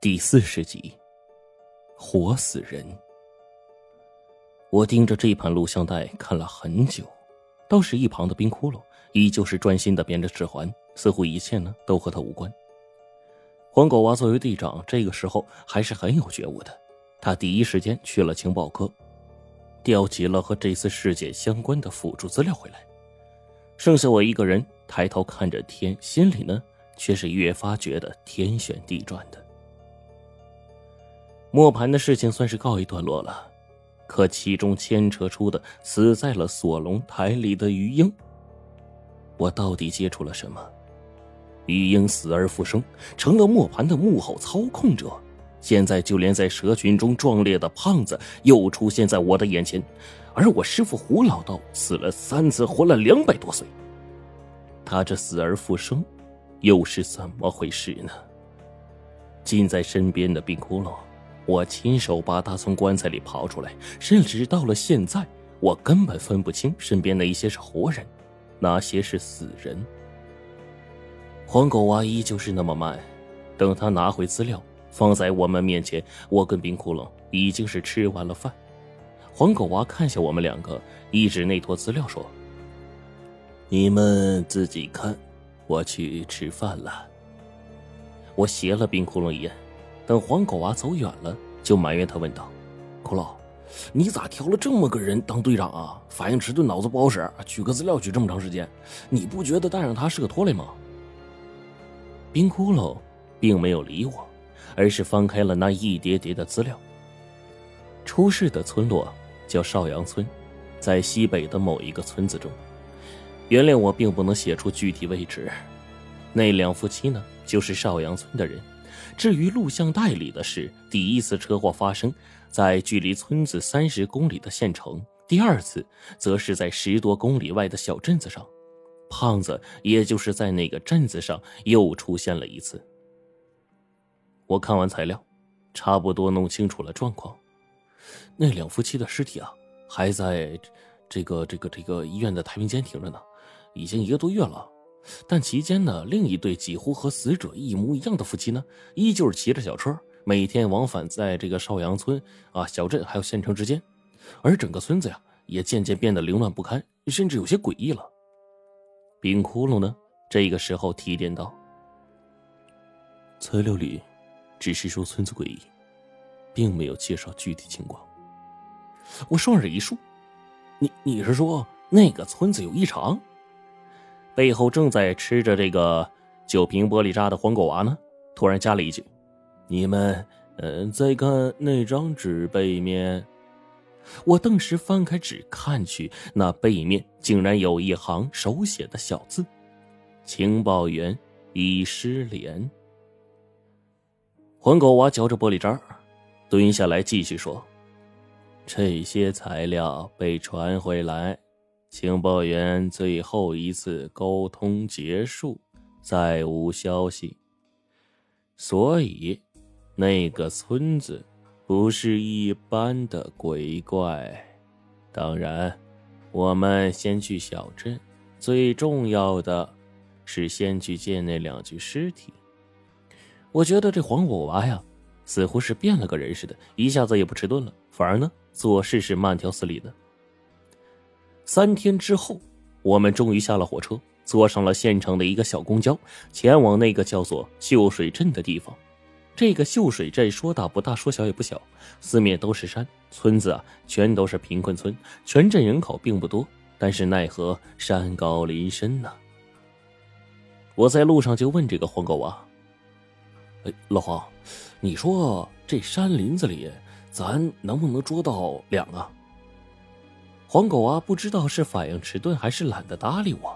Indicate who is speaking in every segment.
Speaker 1: 第四十集，活死人。我盯着这盘录像带看了很久，倒是一旁的冰窟窿依旧是专心的编着指环，似乎一切呢都和他无关。黄狗娃作为队长，这个时候还是很有觉悟的，他第一时间去了情报科，调集了和这次事件相关的辅助资料回来。剩下我一个人抬头看着天，心里呢却是越发觉得天旋地转的。磨盘的事情算是告一段落了，可其中牵扯出的死在了锁龙台里的余英，我到底接触了什么？余英死而复生，成了磨盘的幕后操控者。现在就连在蛇群中壮烈的胖子又出现在我的眼前，而我师傅胡老道死了三次，活了两百多岁。他这死而复生，又是怎么回事呢？近在身边的冰窟窿。我亲手把他从棺材里刨出来，甚至到了现在，我根本分不清身边哪些是活人，哪些是死人。黄狗娃依旧是那么慢，等他拿回资料放在我们面前，我跟冰窟窿已经是吃完了饭。黄狗娃看向我们两个，一指那坨资料说：“你们自己看，我去吃饭了。”我斜了冰窟窿一眼。等黄狗娃走远了，就埋怨他问道：“骷髅，你咋挑了这么个人当队长啊？反应迟钝，脑子不好使，取个资料取这么长时间，你不觉得带上他是个拖累吗？”冰窟窿并没有理我，而是翻开了那一叠叠的资料。出事的村落叫邵阳村，在西北的某一个村子中。原谅我并不能写出具体位置。那两夫妻呢，就是邵阳村的人。至于录像带里的是第一次车祸发生在距离村子三十公里的县城，第二次则是在十多公里外的小镇子上。胖子也就是在那个镇子上又出现了一次。我看完材料，差不多弄清楚了状况。那两夫妻的尸体啊，还在这个这个这个医院的太平间停着呢，已经一个多月了。但其间呢，另一对几乎和死者一模一样的夫妻呢，依旧是骑着小车，每天往返在这个邵阳村啊、小镇还有县城之间，而整个村子呀，也渐渐变得凌乱不堪，甚至有些诡异了。冰窟窿呢，这个时候提点道：“材料里只是说村子诡异，并没有介绍具体情况。”我双耳一竖：“你你是说那个村子有异常？”背后正在吃着这个酒瓶玻璃渣的黄狗娃呢，突然加了一句：“你们，嗯，再看那张纸背面。”我顿时翻开纸看去，那背面竟然有一行手写的小字：“情报员已失联。”黄狗娃嚼着玻璃渣，蹲下来继续说：“这些材料被传回来。”情报员最后一次沟通结束，再无消息。所以，那个村子不是一般的鬼怪。当然，我们先去小镇，最重要的是先去见那两具尸体。我觉得这黄狗娃呀，似乎是变了个人似的，一下子也不迟钝了，反而呢做事是慢条斯理的。三天之后，我们终于下了火车，坐上了县城的一个小公交，前往那个叫做秀水镇的地方。这个秀水镇说大不大，说小也不小，四面都是山，村子啊全都是贫困村，全镇人口并不多，但是奈何山高林深呢？我在路上就问这个黄狗啊：“哎，老黄，你说这山林子里，咱能不能捉到两个？”黄狗啊，不知道是反应迟钝还是懒得搭理我，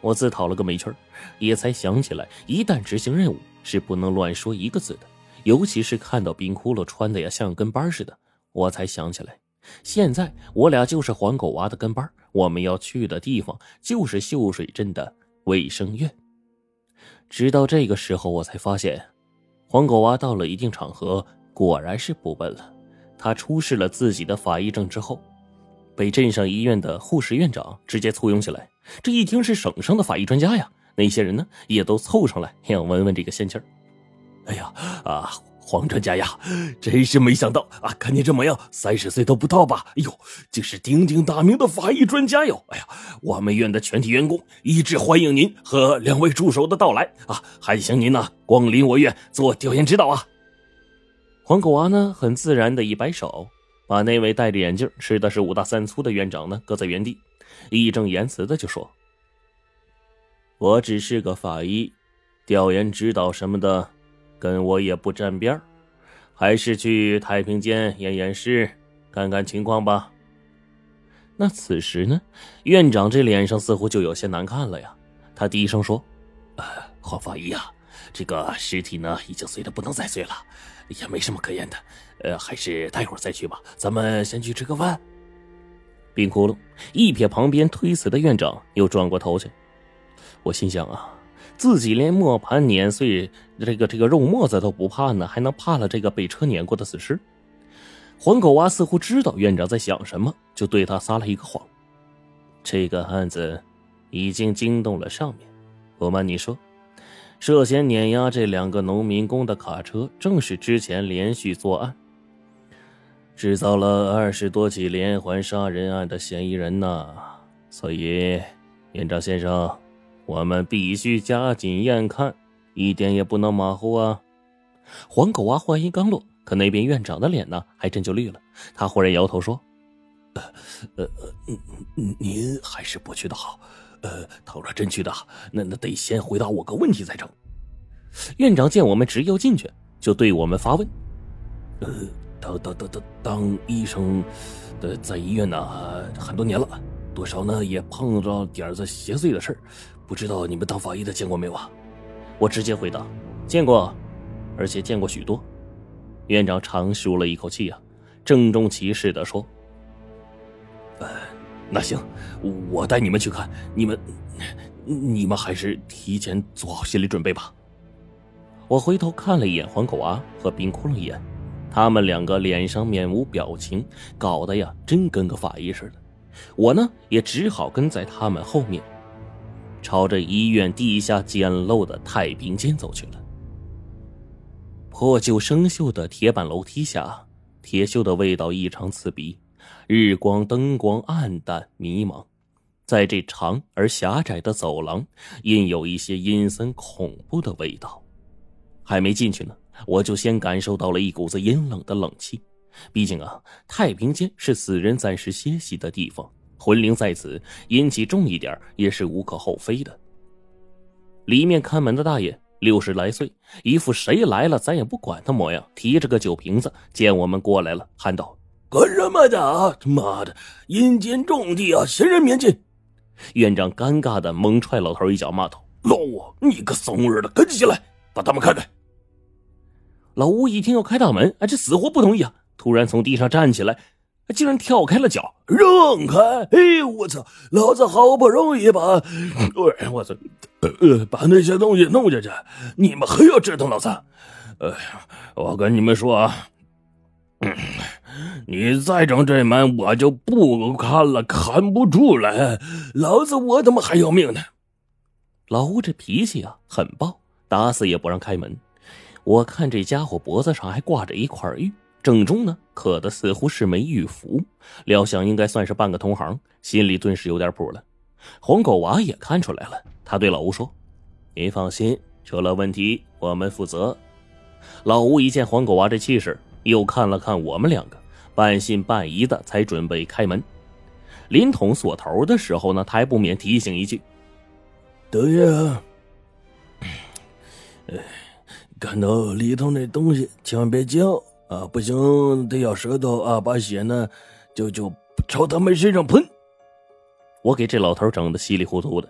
Speaker 1: 我自讨了个没趣儿，也才想起来，一旦执行任务是不能乱说一个字的，尤其是看到冰窟窿穿的呀像跟班似的，我才想起来，现在我俩就是黄狗娃的跟班，我们要去的地方就是秀水镇的卫生院。直到这个时候，我才发现，黄狗娃到了一定场合果然是不笨了，他出示了自己的法医证之后。被镇上医院的护士院长直接簇拥起来，这一听是省上的法医专家呀，那些人呢也都凑上来想闻闻这个仙气儿。哎呀，啊，黄专家呀，真是没想到啊！看你这模样，三十岁都不到吧？哎呦，竟是鼎鼎大名的法医专家哟！哎呀，我们院的全体员工一致欢迎您和两位助手的到来啊！还请您呢光临我院做调研指导啊！黄狗娃呢很自然的一摆手，把那位戴着眼镜、吃的是五大三粗的院长呢搁在原地，义正言辞的就说：“我只是个法医，调研指导什么的。”跟我也不沾边还是去太平间验验尸，看看情况吧。那此时呢，院长这脸上似乎就有些难看了呀。他低声说：“黄法医呀，这个尸体呢已经碎的不能再碎了，也没什么可验的。呃，还是待会儿再去吧。咱们先去吃个饭。”冰窟窿一瞥旁边推辞的院长，又转过头去。我心想啊。自己连磨盘碾碎这个这个肉沫子都不怕呢，还能怕了这个被车碾过的死尸？黄狗娃似乎知道院长在想什么，就对他撒了一个谎。这个案子已经惊动了上面，不瞒你说，涉嫌碾压这两个农民工的卡车，正是之前连续作案，制造了二十多起连环杀人案的嫌疑人呐。所以，院长先生。我们必须加紧验看，一点也不能马虎啊！黄狗娃话音刚落，可那边院长的脸呢，还真就绿了。他忽然摇头说：“呃呃，您还是不去的好。呃，倘若真去的，那那得先回答我个问题才成。”院长见我们执意要进去，就对我们发问：“呃，当当当当当医生，的在医院呢很多年了，多少呢也碰着点子邪祟的事儿。”不知道你们当法医的见过没有啊？我直接回答：见过，而且见过许多。院长长舒了一口气啊，郑重其事的说：“，那行，我带你们去看。你们，你们还是提前做好心理准备吧。”我回头看了一眼黄狗娃和冰窟窿一眼，他们两个脸上面无表情，搞得呀，真跟个法医似的。我呢，也只好跟在他们后面。朝着医院地下简陋的太平间走去了。破旧生锈的铁板楼梯下，铁锈的味道异常刺鼻，日光灯光暗淡迷茫。在这长而狭窄的走廊，印有一些阴森恐怖的味道。还没进去呢，我就先感受到了一股子阴冷的冷气。毕竟啊，太平间是死人暂时歇息的地方。魂灵在此，阴气重一点也是无可厚非的。里面看门的大爷六十来岁，一副谁来了咱也不管的模样，提着个酒瓶子，见我们过来了，喊道：“
Speaker 2: 干什么的啊？他妈的，阴间重地啊，闲人免进！”
Speaker 1: 院长尴尬的猛踹老头一脚，骂道：“
Speaker 2: 老吴，你个怂日的，赶紧起来，把他们开开！”
Speaker 1: 老吴一听要开大门，哎，这死活不同意啊！突然从地上站起来。竟然跳开了脚，
Speaker 2: 让开！哎，我操！老子好不容易把，哎，我操，呃，把那些东西弄下去，你们还要折腾老子？哎呀，我跟你们说啊，你再整这门，我就不看了，看不住了。老子我怎么还要命呢！
Speaker 1: 老吴这脾气啊，很暴，打死也不让开门。我看这家伙脖子上还挂着一块玉。正中呢，刻的似乎是枚玉符，料想应该算是半个同行，心里顿时有点谱了。黄狗娃也看出来了，他对老吴说：“您放心，出了问题我们负责。”老吴一见黄狗娃这气势，又看了看我们两个，半信半疑的才准备开门。临捅锁头的时候呢，他还不免提醒一句：“
Speaker 2: 等下，看到里头那东西，千万别叫。”啊，不行，得咬舌头啊，把血呢，就就朝他们身上喷。
Speaker 1: 我给这老头整的稀里糊涂的，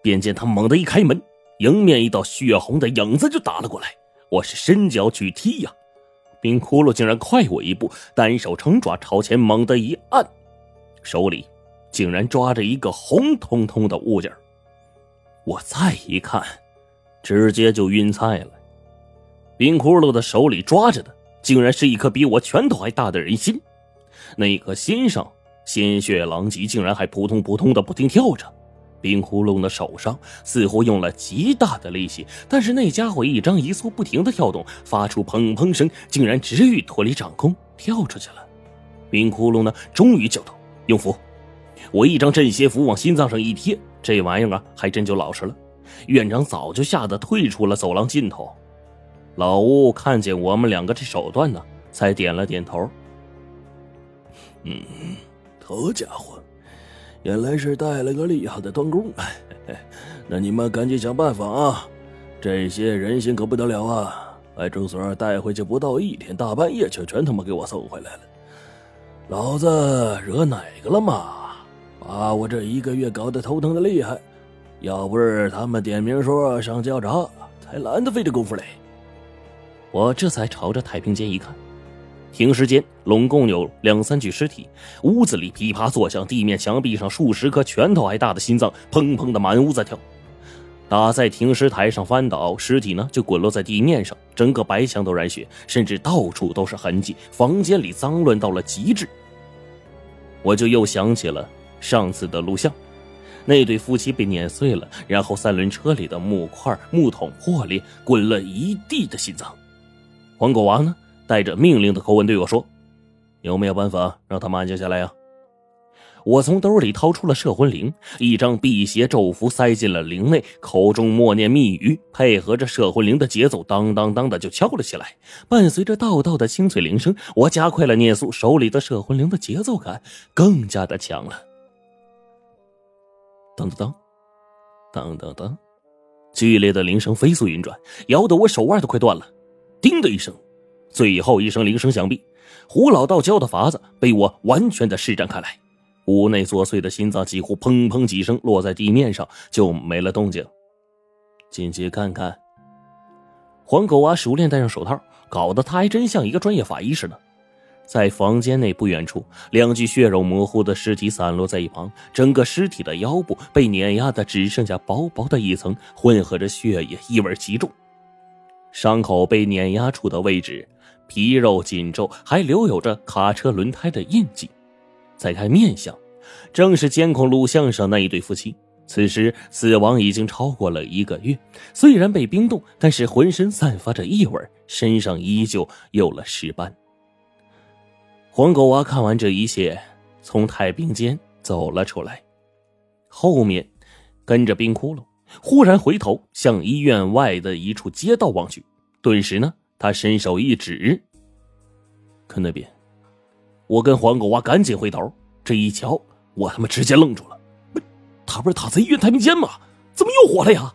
Speaker 1: 便见他猛地一开门，迎面一道血红的影子就打了过来。我是伸脚去踢呀，冰窟窿竟然快我一步，单手成爪朝前猛地一按，手里竟然抓着一个红彤彤的物件我再一看，直接就晕菜了。冰窟窿的手里抓着的。竟然是一颗比我拳头还大的人心，那颗心上鲜血狼藉，竟然还扑通扑通的不停跳着。冰窟窿的手上似乎用了极大的力气，但是那家伙一张一缩不停的跳动，发出砰砰声，竟然直欲脱离掌控，跳出去了。冰窟窿呢，终于叫道：“用符！”我一张镇邪符往心脏上一贴，这玩意儿啊，还真就老实了。院长早就吓得退出了走廊尽头。老吴看见我们两个这手段呢，才点了点头。
Speaker 2: 嗯，好家伙，原来是带了个厉害的短工。那你们赶紧想办法啊！这些人心可不得了啊！派出所带回去不到一天，大半夜就全他妈给我送回来了。老子惹哪个了嘛？把我这一个月搞得头疼的厉害，要不是他们点名说上交闸，才懒得费这功夫嘞。
Speaker 1: 我这才朝着太平间一看，停尸间拢共有两三具尸体，屋子里噼啪作响，地面、墙壁上数十颗拳头还大的心脏砰砰的满屋子跳。打在停尸台上翻倒，尸体呢就滚落在地面上，整个白墙都染血，甚至到处都是痕迹，房间里脏乱到了极致。我就又想起了。上次的录像，那对夫妻被碾碎了，然后三轮车里的木块、木桶破裂，滚了一地的心脏。黄狗娃呢，带着命令的口吻对我说：“有没有办法让他们安静下来呀？”我从兜里掏出了摄魂铃，一张辟邪咒符塞进了铃内，口中默念密语，配合着摄魂铃的节奏，当当当的就敲了起来。伴随着道道的清脆铃声，我加快了念速，手里的摄魂铃的节奏感更加的强了。当当当，当当当，剧烈的铃声飞速运转，摇得我手腕都快断了。叮的一声，最后一声铃声响毕，胡老道教的法子被我完全的施展开来。屋内作祟的心脏几乎砰砰几声落在地面上，就没了动静。进去看看。黄狗娃熟练戴上手套，搞得他还真像一个专业法医似的。在房间内不远处，两具血肉模糊的尸体散落在一旁，整个尸体的腰部被碾压的只剩下薄薄的一层，混合着血液，异味极重。伤口被碾压处的位置，皮肉紧皱，还留有着卡车轮胎的印记。再看面相，正是监控录像上那一对夫妻。此时死亡已经超过了一个月，虽然被冰冻，但是浑身散发着异味，身上依旧有了尸斑。黄狗娃看完这一切，从太平间走了出来，后面跟着冰窟窿。忽然回头向医院外的一处街道望去，顿时呢，他伸手一指，看那边。我跟黄狗娃赶紧回头，这一瞧，我他妈直接愣住了。他不是躺在医院太平间吗？怎么又活了呀？